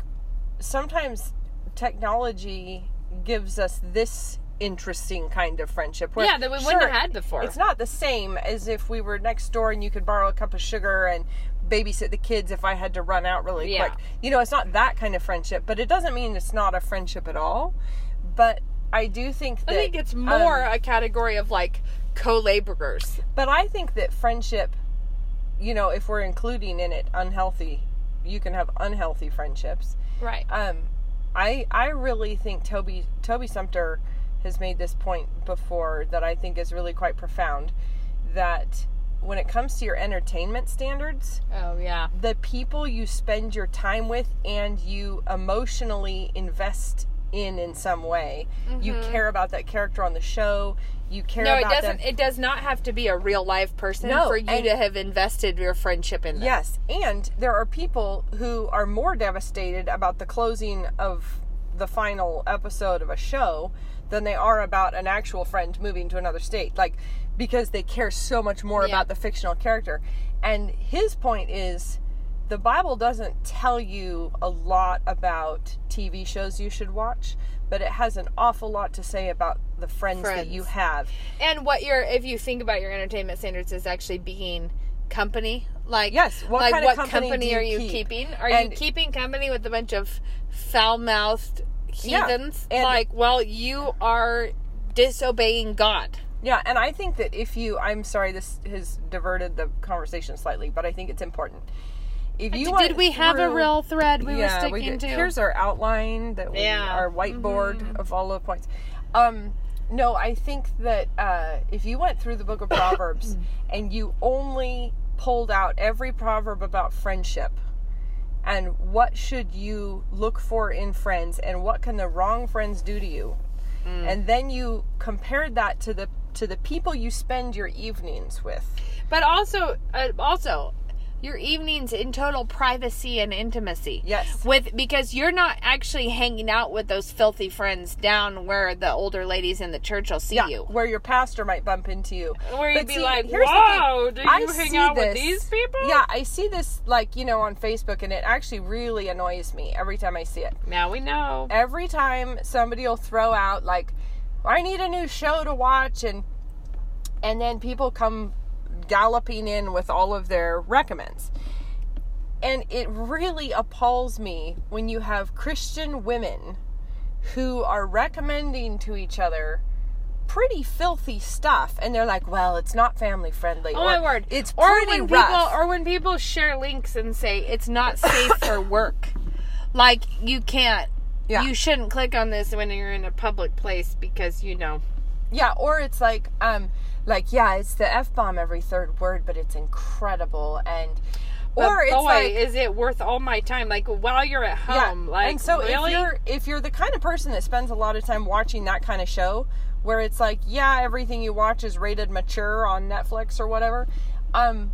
sometimes technology gives us this interesting kind of friendship. Where, Yeah, that we wouldn't have had before. It's not the same as if we were next door and you could borrow a cup of sugar and babysit the kids if I had to run out really Yeah. quick. You know, it's not that kind of friendship, but it doesn't mean it's not a friendship at all. But I do think that I think it's more um, a category of like co-laborers. but I think that friendship, you know, if we're including in it unhealthy, you can have unhealthy friendships. Right. Um, I I really think Toby Toby Sumpter has made this point before that I think is really quite profound. That when it comes to your entertainment standards, oh yeah. the people you spend your time with and you emotionally invest in in some way, you care about that character on the show. You care Mm-hmm. No, it doesn't. them. It does not have to be a real life person No, for you and- to have invested your friendship in them. Yes, and there are people who are more devastated about the closing of the final episode of a show than they are about an actual friend moving to another state. Like because they care so much more Yeah. about the fictional character. And his point is the Bible doesn't tell you a lot about TV shows you should watch, but it has an awful lot to say about the friends, that you have. And what your, if you think about your entertainment standards, is actually being company. Like Yes, what like kind of what company do are you keep? keeping? Are And- you keeping company with a bunch of foul mouthed Yeah, heathens? and- like, well, you are disobeying God. Yeah, and I think that if you, I'm sorry, this has diverted the conversation slightly, but I think it's important. If you Did went we have a real thread we were yeah, sticking we did. to? Here's our outline that we, Yeah. Mm-hmm. our whiteboard of all the points. Um, no, I think that uh, if you went through the book of Proverbs and you only pulled out every proverb about friendship and what should you look for in friends and what can the wrong friends do to you, Mm. and then you compared that to the to the people you spend your evenings with. But also, uh, also, your evenings in total privacy and intimacy. Yes. With because you're not actually hanging out with those filthy friends down where the older ladies in the church will see you. where your pastor might bump into you. Where you'd But be see, like, here's the "Whoa, do I you hang see out with these people?" Yeah, I see this like, you know, on Facebook and it actually really annoys me every time I see it. Now we know. Every time somebody will throw out like I need a new show to watch and and then people come galloping in with all of their recommends. And it really appalls me when you have Christian women who are recommending to each other pretty filthy stuff and they're like, "Well, it's not family friendly." Oh or, my word! It's or pretty when rough. people or when people share links and say it's not safe for work, like you can't, Yeah. you shouldn't click on this when you're in a public place because you know. Yeah, or it's like, um, like yeah, it's the f bomb every third word, but it's incredible, and But or it's boy, like, is it worth all my time? Like while you're at yeah, home, like and so really? if you're if you're the kind of person that spends a lot of time watching that kind of show, where it's like, yeah, everything you watch is rated mature on Netflix or whatever, um,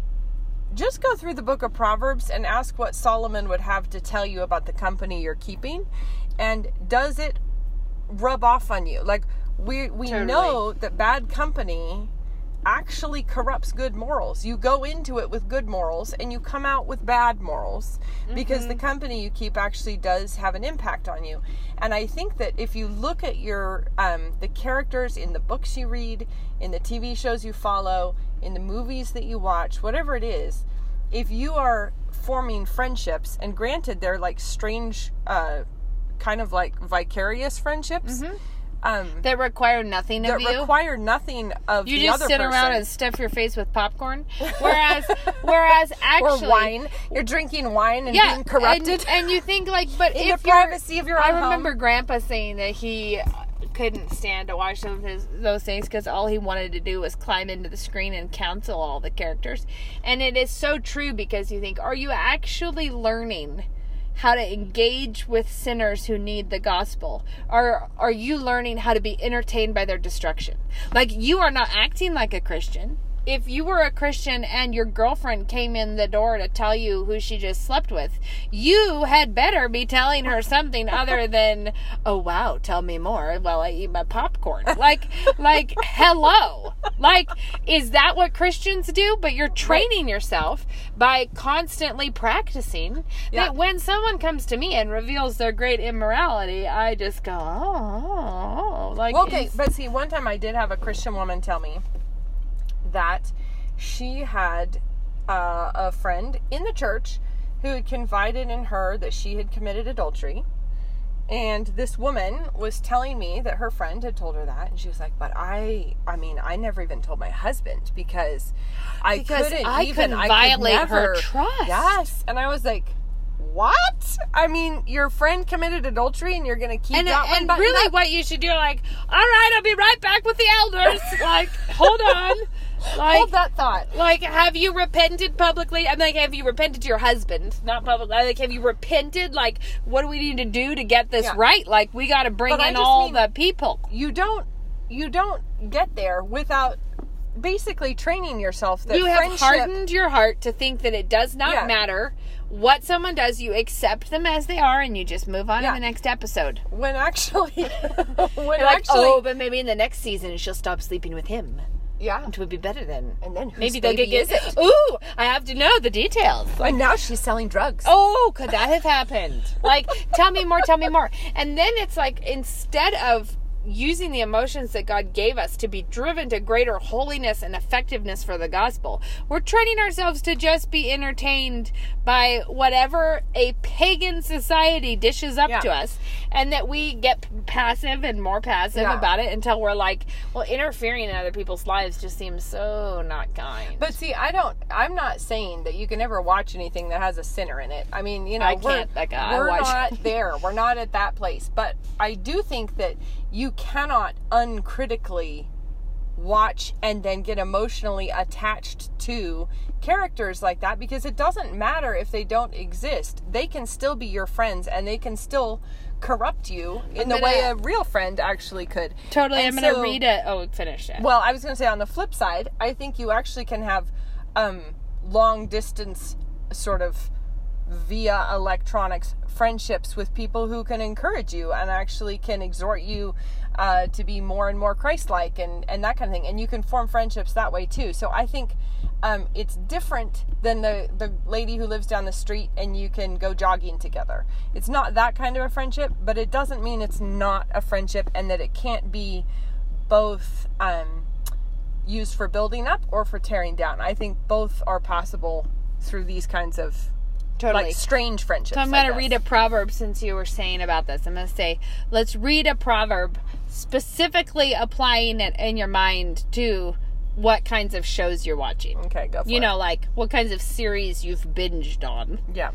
just go through the book of Proverbs and ask what Solomon would have to tell you about the company you're keeping, and does it rub off on you? Like we we Totally. know that bad company actually corrupts good morals. You go into it with good morals and you come out with bad morals because the company you keep actually does have an impact on you. And I think that if you look at your um, the characters in the books you read, in the TV shows you follow, in the movies that you watch, whatever it is, if you are forming friendships, and granted, they're like strange, uh, kind of like vicarious friendships. Um, That require nothing that of you. require nothing of you just sit person. around and stuff your face with popcorn. Whereas, whereas actually, or wine. You're drinking wine and yeah, being corrupted. And, and you think like, but In if the privacy of your I remember home. Grandpa saying that he couldn't stand to watch some of his those things because all he wanted to do was climb into the screen and counsel all the characters. And it is so true because you think, are you actually learning? How to engage with sinners who need the gospel? Or are you learning how to be entertained by their destruction? Like you are not acting like a Christian. If you were a Christian and your girlfriend came in the door to tell you who she just slept with, you had better be telling her something other than, "Oh wow, tell me more." While I eat my popcorn, like, like, hello, like, is that what Christians do? But you're training yourself by constantly practicing. Yeah. That when someone comes to me and reveals their great immorality, I just go, "Oh, oh, oh. like, Well, okay, but see, one time I did have a Christian woman tell me that she had uh, a friend in the church who had confided in her that she had committed adultery. And this woman was telling me that her friend had told her that, and she was like, "But I, I mean, I never even told my husband because I Because couldn't I even couldn't I could violate her trust." Yes, and I was like, "What? I mean, your friend committed adultery, and you're going to keep and, that one and really up? what you should do like all right i'll be right back with the elders like hold on like Hold that thought." like have you repented publicly i'm like have you repented to your husband not publicly like have you repented like what do we need to do to get this Yeah. right like we got to bring But in all mean- the people you don't you don't get there without basically training yourself that you have friendship hardened your heart to think that it does not Yeah. matter what someone does you accept them as they are and you just move on Yeah. to the next episode when actually when You're like, actually oh, but maybe in the next season she'll stop sleeping with him. Yeah It would be better then. and then Maybe they'll get, it Ooh, I have to know the details. and now she's selling drugs Oh, could that have happened? Like, tell me more, tell me more. And then it's like instead of using the emotions that God gave us to be driven to greater holiness and effectiveness for the gospel, we're training ourselves to just be entertained by whatever a pagan society dishes up Yeah. to us, and that we get passive and more passive Yeah. about it until we're like, well, interfering in other people's lives just seems so not kind. but see i don't i'm not saying that you can never watch anything that has a sinner in it i mean you know I we're, can't, like, I we're not there we're not at that place but i do think that you cannot uncritically watch and then get emotionally attached to characters like that because it doesn't matter if they don't exist. They can still be your friends and they can still corrupt you in the gonna- way a real friend actually could. totally, And I'm going to read it. Oh, finish it. Well, I was going to say on the flip side, I think you actually can have um, long distance sort of via electronics friendships with people who can encourage you and actually can exhort you uh, to be more and more Christ-like and and that kind of thing. And you can form friendships that way too. So I think um, it's different than the the lady who lives down the street and you can go jogging together. It's not that kind of a friendship, but it doesn't mean it's not a friendship and that it can't be both um, used for building up or for tearing down. I think both are possible through these kinds of totally. like strange friendships. so I'm I going to guess. read a proverb since you were saying about this. I'm going to say, let's read a proverb specifically applying it in your mind to what kinds of shows you're watching. Okay, go for it. You it. know, like what kinds of series you've binged on. Yeah.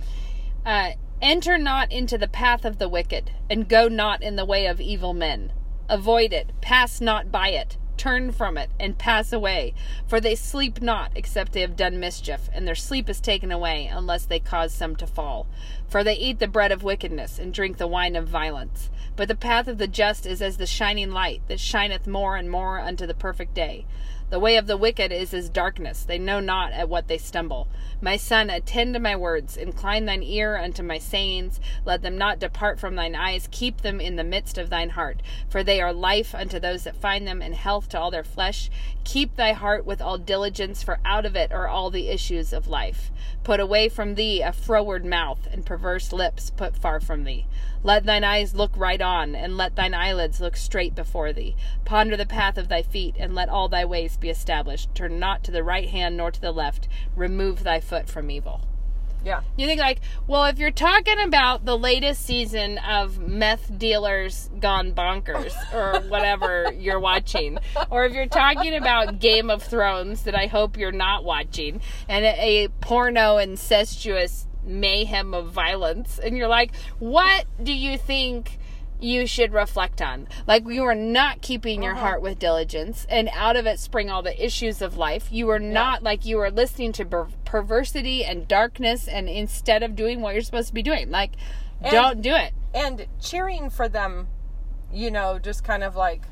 Uh, Enter not into the path of the wicked, and go not in the way of evil men. Avoid it, pass not by it, turn from it, and pass away. For they sleep not, except they have done mischief, and their sleep is taken away, unless they cause some to fall. For they eat the bread of wickedness, and drink the wine of violence. But the path of the just is as the shining light, that shineth more and more unto the perfect day. The way of the wicked is as darkness, they know not at what they stumble. My son, attend to my words, incline thine ear unto my sayings, let them not depart from thine eyes, keep them in the midst of thine heart, for they are life unto those that find them, and health to all their flesh. Keep thy heart with all diligence, for out of it are all the issues of life. Put away from thee a froward mouth, and perverse lips put far from thee. Let thine eyes look right on, and let thine eyelids look straight before thee. Ponder the path of thy feet, and let all thy ways be established. Turn not to the right hand nor to the left. Remove thy foot from evil. Yeah. You think like, well, if you're talking about the latest season of meth dealers gone bonkers or whatever you're watching, or if you're talking about Game of Thrones that I hope you're not watching, and a, a porno incestuous mayhem of violence, and you're like, what do you think? You should reflect on. Like you are not keeping your uh-huh. heart with diligence, and out of it spring all the issues of life. You are not like you are listening to per- perversity and darkness, and instead of doing what you're supposed to be doing, like don't do it. and cheering for them, you know, just kind of like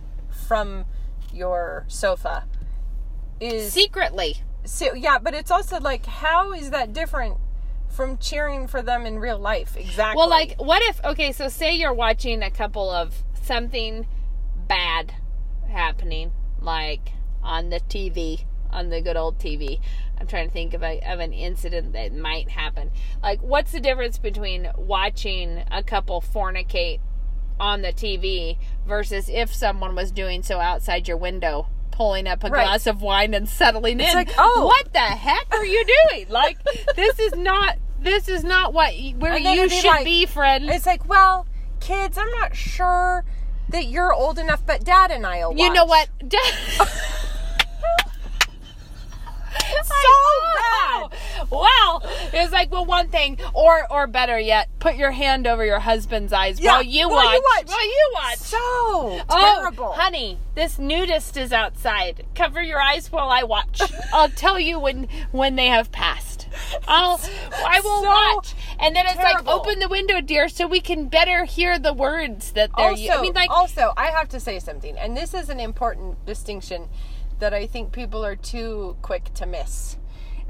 from your sofa is Secretly, so yeah, but it's also like how is that different from cheering for them in real life? Exactly. well, like what if? Okay, so say you're watching a couple of something bad happening, like on the TV, on the good old TV. I'm trying to think of a of an incident that might happen. Like, what's the difference between watching a couple fornicate on the TV versus if someone was doing so outside your window? Pulling up a Right. glass of wine and settling in. like, oh. what the heck are you doing? Like, this is not. This is not what where you it'd be should like- be, friend. it's like, well, kids, I'm not sure that you're old enough, but Dad and I'll. You know watch. what? so bad. Wow. It's like well one thing or or better yet, put your hand over your husband's eyes Yeah, while you watch. while watch. you watch. While you watch. So Oh, terrible. honey, this nudist is outside. Cover your eyes while I watch. I'll tell you when when they have passed. I'll I will So watch. And then it's terrible. like open the window, dear, so we can better hear the words that they're also, u- I mean like also, I have to say something, and this is an important distinction that I think people are too quick to miss.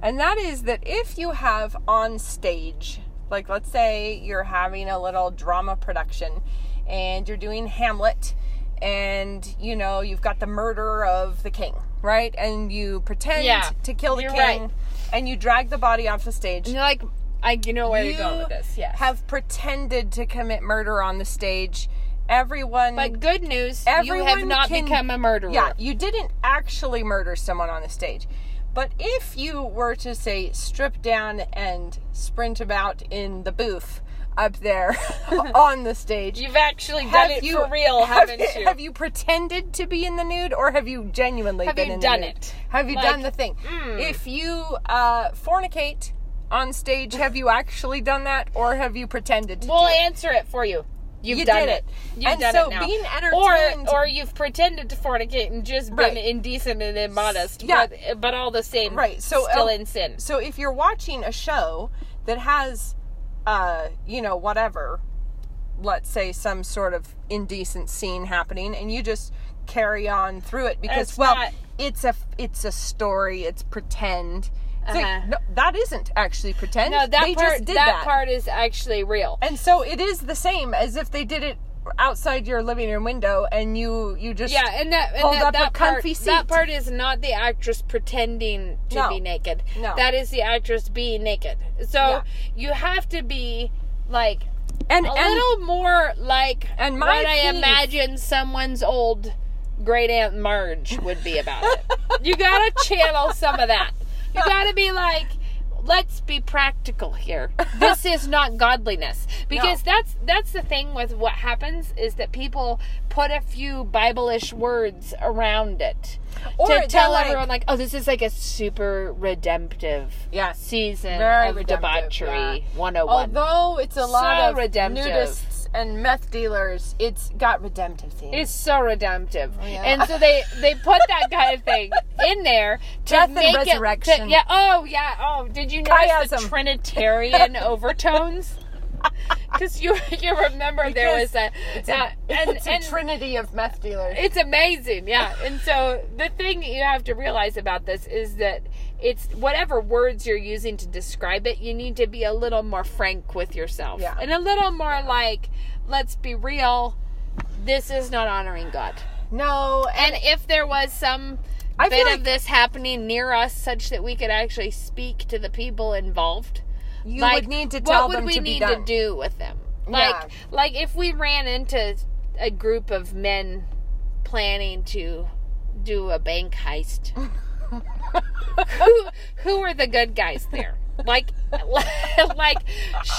And that is that if you have on stage, like let's say you're having a little drama production and you're doing Hamlet and you know you've got the murder of the king, right? And you pretend Yeah, to kill the king right. And you drag the body off the stage and you're like I you know where you you're going with this, yes. have pretended to commit murder on the stage. Everyone, but good news, you everyone have not can- become a murderer. yeah, you didn't actually murder someone on the stage. But if you were to say strip down and sprint about in the booth up there on the stage, You've actually done have it you for real, have, haven't you? Have you pretended to be in the nude, or have you genuinely Have been you in done the nude? it? Have you Like, done the thing? mm. If you uh, fornicate on stage, have you actually done that, or have you pretended to? We'll do it? answer it for you. You've You done it. it. You've And done so it now. being entertained- or or you've pretended to fornicate and just been Right. indecent and immodest, Yeah. but but all the same, Right, so, still uh, in sin. So if you're watching a show that has, uh, you know, whatever, let's say some sort of indecent scene happening, and you just carry on through it because, It's well, not- it's a it's a story, it's pretend. Uh-huh. no, that isn't actually pretend. No, that they part that, that, part is actually real. and so it is the same as if they did it outside your living room window, and you you just Yeah, and that and that, that part comfy that seat. part is not the actress pretending to No. be naked. No. That is the actress being naked. So Yeah. you have to be like and a and little more like and my what I imagine someone's old great aunt Marge would be about it. you gotta channel some of that. You gotta be like, let's be practical here. This is not godliness because No. that's that's the thing with what happens is that people put a few Bible-ish words around it Or to tell like- everyone like, oh, this is like a super redemptive Yeah. season Very of redemptive, debauchery 101. Although it's a lot So of redemptive. nudists and meth dealers, it's got redemptive themes. It's so redemptive, Oh, yeah. and so they they put that kind of thing in there to Death and make it. resurrection. To, yeah. Oh yeah. Oh, did you notice the Chiasm. Trinitarian overtones? Because you you remember there was a, it's a, and, it's a and trinity of meth dealers. it's amazing, yeah. And so the thing you have to realize about this is that it's whatever words you're using to describe it, you need to be a little more frank with yourself. Yeah. And a little more like, let's be real, this is not honoring God. no, and And if there was some I bit feel of this happening near us such that we could actually speak to the people involved, you like, would need to tell what would them we to need to do with them? Like Yeah. like if we ran into a group of men planning to do a bank heist. who who are the good guys there? Like like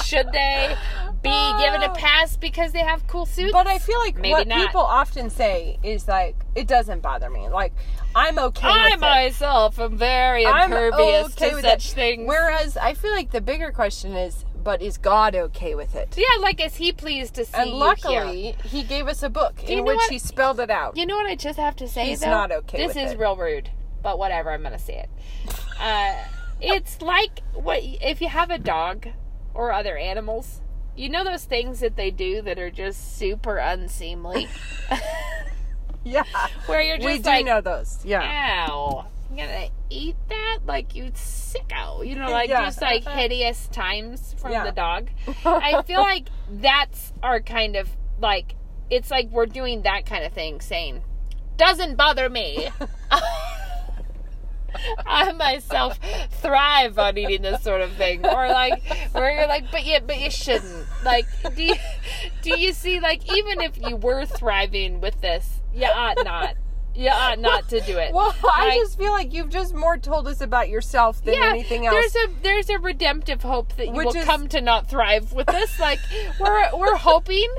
should they be given a oh. pass because they have cool suits? But I feel like Maybe what not. people often say is like, it doesn't bother me. Like, I'm okay I with it. myself am very I'm impervious okay to such it. things. Whereas I feel like the bigger question is, but is God okay with it? yeah, like is he pleased to see And you luckily, here? he gave us a book in which what? he spelled it out. You know what I just have to say He's though? not okay This is it. real rude, but whatever. I'm gonna say it. Uh, it's like what if you have a dog or other animals. You know those things that they do that are just super unseemly, yeah, where you're just we do like, know those. Yeah, "Ow, I'm gonna eat that?" Like you sicko, you know, like Yeah. just like hideous times from Yeah. the dog. I feel like that's our kind of like it's like we're doing that kind of thing, saying doesn't bother me. I myself thrive on eating this sort of thing, or like where you're like, but yeah, but you shouldn't. Like, do you, do you see? Like, even if you were thriving with this, you ought not. You uh, ought not to do it. Well, I Like, just feel like you've just more told us about yourself than yeah, anything else. There's a there's a redemptive hope that you Which will is- come to not thrive with this. Like we're we're hoping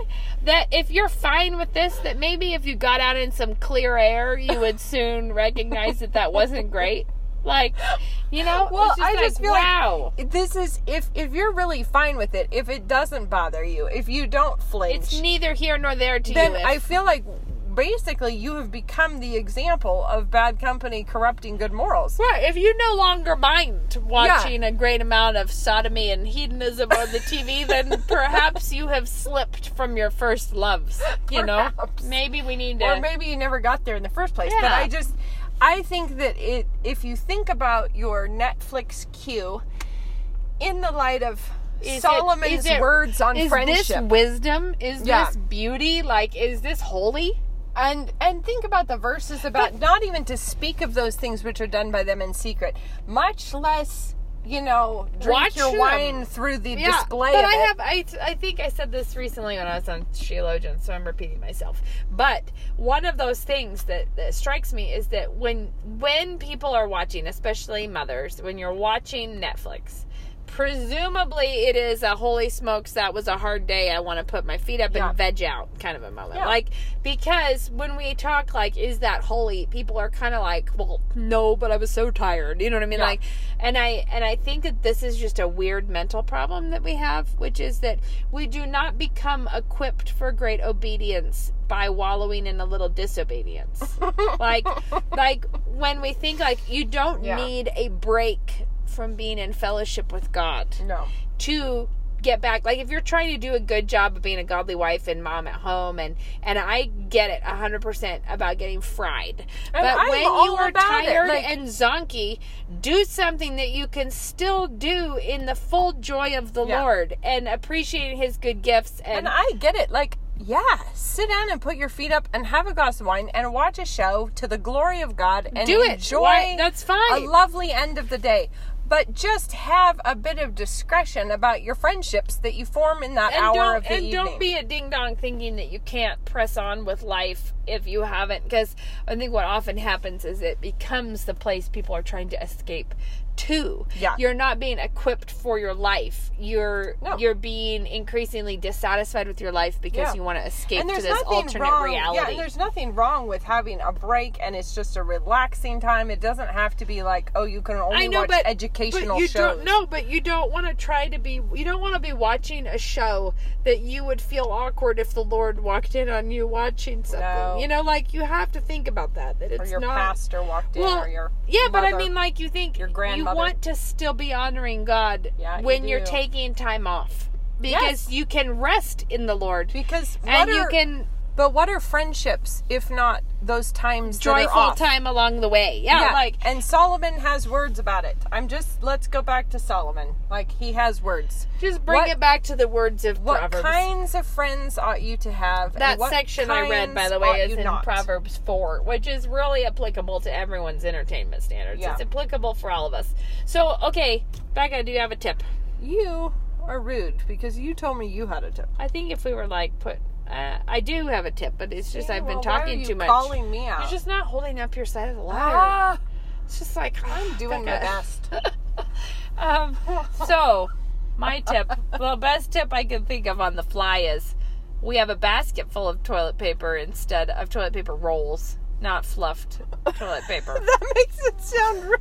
that if you're fine with this, that maybe if you got out in some clear air, you would soon recognize that that wasn't great. Like, you know, Well, just I like, just feel like- wow. this is if if you're really fine with it, if it doesn't bother you, if you don't flinch, it's neither here nor there to then you. if- I feel like basically you have become the example of bad company corrupting good morals. Right, if you no longer mind watching a great amount of sodomy and hedonism on the TV, then perhaps you have slipped from your first loves. You know, maybe we need to. Or maybe you never got there in the first place. But I just I think that it if you think about your Netflix queue in the light of Is Solomon's is it- words on is friendship. this wisdom? Is Yeah. this beauty? Like, is this holy? And and think about the verses about not even to speak of those things which are done by them in secret, much less you know drink Watch your them. wine through the display. but I it. have I I think I said this recently when I was on Sheologian, so I'm repeating myself. But one of those things that, that strikes me is that when when people are watching, especially mothers, when you're watching Netflix, presumably it is a holy smokes that was a hard day. I want to put my feet up Yeah. and veg out kind of a moment. Yeah. Like because when we talk like is that holy, people are kind of like, well, no, but I was so tired. You know what I mean? Yeah. Like and I and I think that this is just a weird mental problem that we have, which is that we do not become equipped for great obedience by wallowing in a little disobedience. like like when we think like you don't need a break from being in fellowship with God no. to get back like if you're trying to do a good job of being a godly wife and mom at home and and I get it 100% about getting fried And but I'm when you are tired like- and zonky do something that you can still do in the full joy of the Yeah. Lord and appreciating his good gifts and, And I get it. Like, yeah, sit down and put your feet up and have a glass of wine and watch a show to the glory of God and Do it. enjoy Why- that's fine. a lovely end of the day. But just have a bit of discretion about your friendships that you form in that and hour don't of the and evening. don't be a ding dong thinking that you can't press on with life if you haven't because I think what often happens is it becomes the place people are trying to escape to. Yeah. You're not being equipped for your life. You're No. you're being increasingly dissatisfied with your life because Yeah. you want to escape to this alternate wrong. reality. Yeah, and there's nothing wrong with having a break, and it's just a relaxing time. It doesn't have to be like, oh, you can only know, watch but educational but you shows. don't know, but you don't want to try to be. You don't want to be watching a show that you would feel awkward if the Lord walked in on you watching something. No. You know, like you have to think about that. That it's or your not. pastor walked in, well, or your yeah, but I mean, like you think your you grandmother. want to still be honoring God Yeah, when you're taking time off because Yes. you can rest in the Lord because and are, you can But what are friendships if not those times joyful time along the way. Yeah, like and Solomon has words about it. I'm just let's go back to Solomon. Like he has words. just bring what- it back to the words of What Proverbs. kinds of friends ought you to have? and That section I read, by the way, is in not? Proverbs 4, which is really applicable to everyone's entertainment standards. Yeah. It's applicable for all of us. So, okay, Becca, do you have a tip? You are rude? Because you told me you had a tip. I think if we were like put, uh, I do have a tip, but it's just I've been Well, why are talking you too much. Calling me out. You're just not holding up your side of the ladder. ah, It's just like I'm doing my best. Um, so my tip, the best tip I can think of on the fly is we have a basket full of toilet paper instead of toilet paper rolls, not fluffed toilet paper. that makes it sound.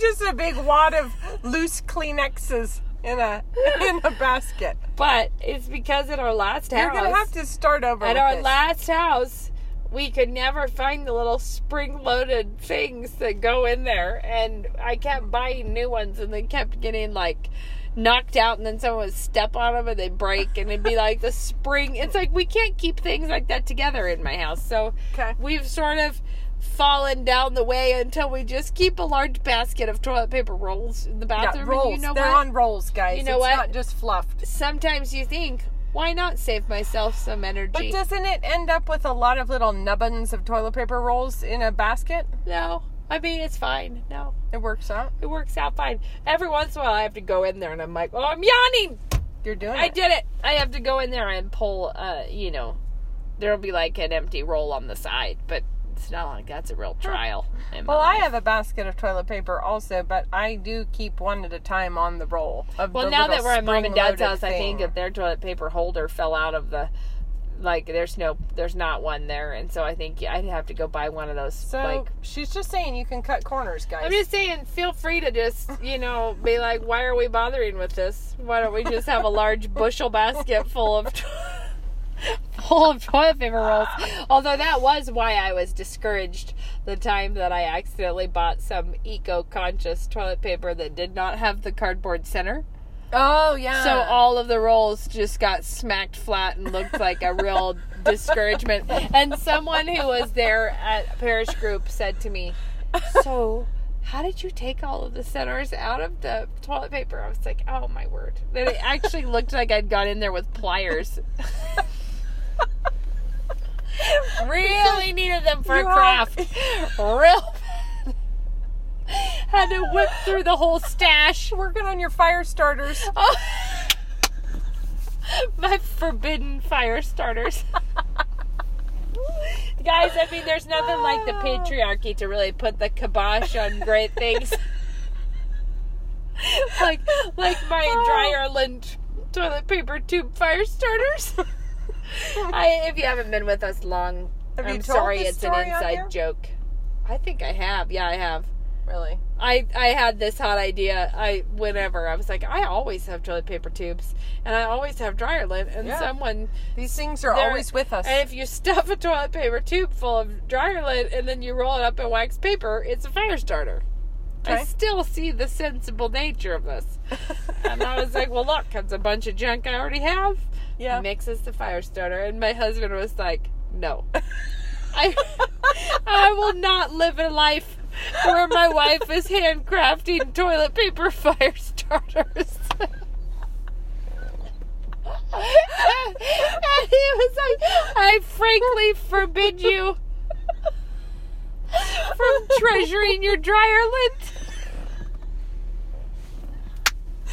Just a big wad of loose Kleenexes in a in a basket. But it's because at our last house, You're gonna have to start over. at our this. last house, we could never find the little spring-loaded things that go in there, and I kept buying new ones, and they kept getting like knocked out, and then someone would step on them and they break, and it'd be like the spring. It's like we can't keep things like that together in my house, so Okay. we've sort of fallen down the way until we just keep a large basket of toilet paper rolls in the bathroom. Yeah, rolls. You know They're what? on rolls, guys. You know it's what? not just fluffed. Sometimes you think, why not save myself some energy? But doesn't it end up with a lot of little nubbins of toilet paper rolls in a basket? No. I mean, it's fine. No. It works out. It works out fine. Every once in a while, I have to go in there and I'm like, oh, I'm yawning. You're doing I it. did it. I have to go in there and pull, uh, you know, there'll be like an empty roll on the side, but it's not like that's a real trial. Well, I have a basket of toilet paper also, but I do keep one at a time on the roll. Of Well, the now that we're at mom and dad's house, I think thing. that their toilet paper holder fell out of the. Like there's no, there's not one there, and so I think I'd have to go buy one of those. So like she's just saying you can cut corners, guys. I'm just saying, feel free to just, you know, be like, why are we bothering with this? Why don't we just have a large bushel basket full of full of toilet paper rolls? Although that was why I was discouraged the time that I accidentally bought some eco-conscious toilet paper that did not have the cardboard center. oh yeah. So all of the rolls just got smacked flat and looked like a real discouragement. And someone who was there at Parish Group said to me, "So, how did you take all of the centers out of the toilet paper?" I was like, "Oh my word!" That it actually looked like I'd gone in there with pliers. really needed them for a have- craft. Real. Had to whip through the whole stash. working on your fire starters. Oh. My forbidden fire starters. Guys, I mean, there's nothing like the patriarchy to really put the kibosh on great things. like, like my oh. dryer lint toilet paper tube fire starters. I, if you haven't been with us long, Have I'm sorry, it's an inside joke. I think I have. Yeah, I have. Really? I I had this hot idea. I whenever I was like, I always have toilet paper tubes, and I always have dryer lint, and Yeah. someone. These things are always with us. And if you stuff a toilet paper tube full of dryer lint and then you roll it up in wax paper, it's a fire starter. I still see the sensible nature of this. and I was like, well, look, it's a bunch of junk I already have. Yeah. Mixes the fire starter. And my husband was like, no. I, I will not live a life where my wife is handcrafting toilet paper fire starters. and he was like, I frankly forbid you from treasuring your dryer lint.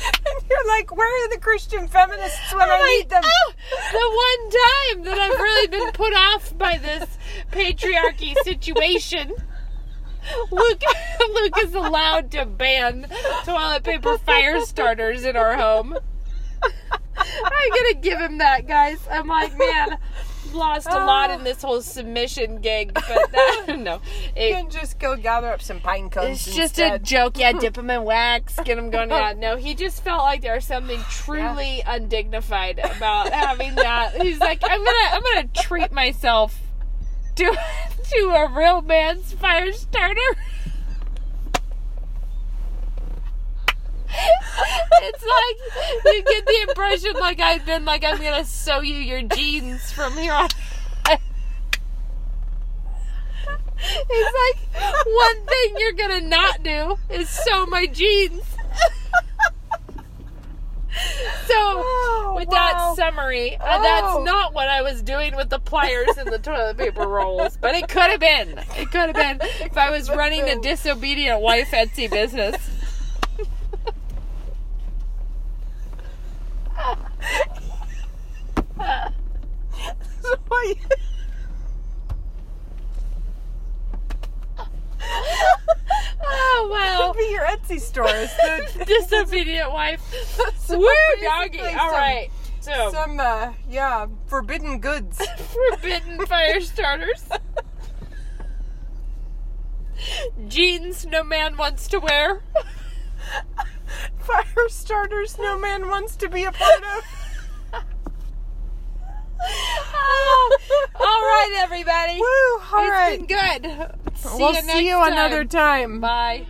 and you're like, where are the Christian feminists when I I'm need them? "Oh, the one time that I've really been put off by this patriarchy situation. Luke, Luke is allowed to ban toilet paper fire starters in our home. I'm gonna give him that, guys. I'm like, man, lost a lot in this whole submission gig, but that, no, You can just go gather up some pine cones. it's just a joke. Yeah, dip him in wax, get him going. Yeah, no, he just felt like there was something truly undignified about having that. He's like, I'm gonna, I'm gonna treat myself to to a real man's fire starter. It's like you get the impression like I've been like I'm gonna sew you your jeans from here on. It's like one thing you're gonna not do is sew my jeans. so Oh, with wow. that summary. Uh, Oh. that's not what I was doing with the pliers and the toilet paper rolls, but it could have been. It could have been if I was running a disobedient wife Etsy business. So Oh wow. Could be your Etsy store. the- Disobedient wife. So Woo, doggy. All some- right. So, Some, uh, yeah, forbidden goods. forbidden fire starters. Jeans no man wants to wear. fire starters no man wants to be a part of. all right, everybody. Woo! All right. been good. See we'll you see you time. another time. Bye.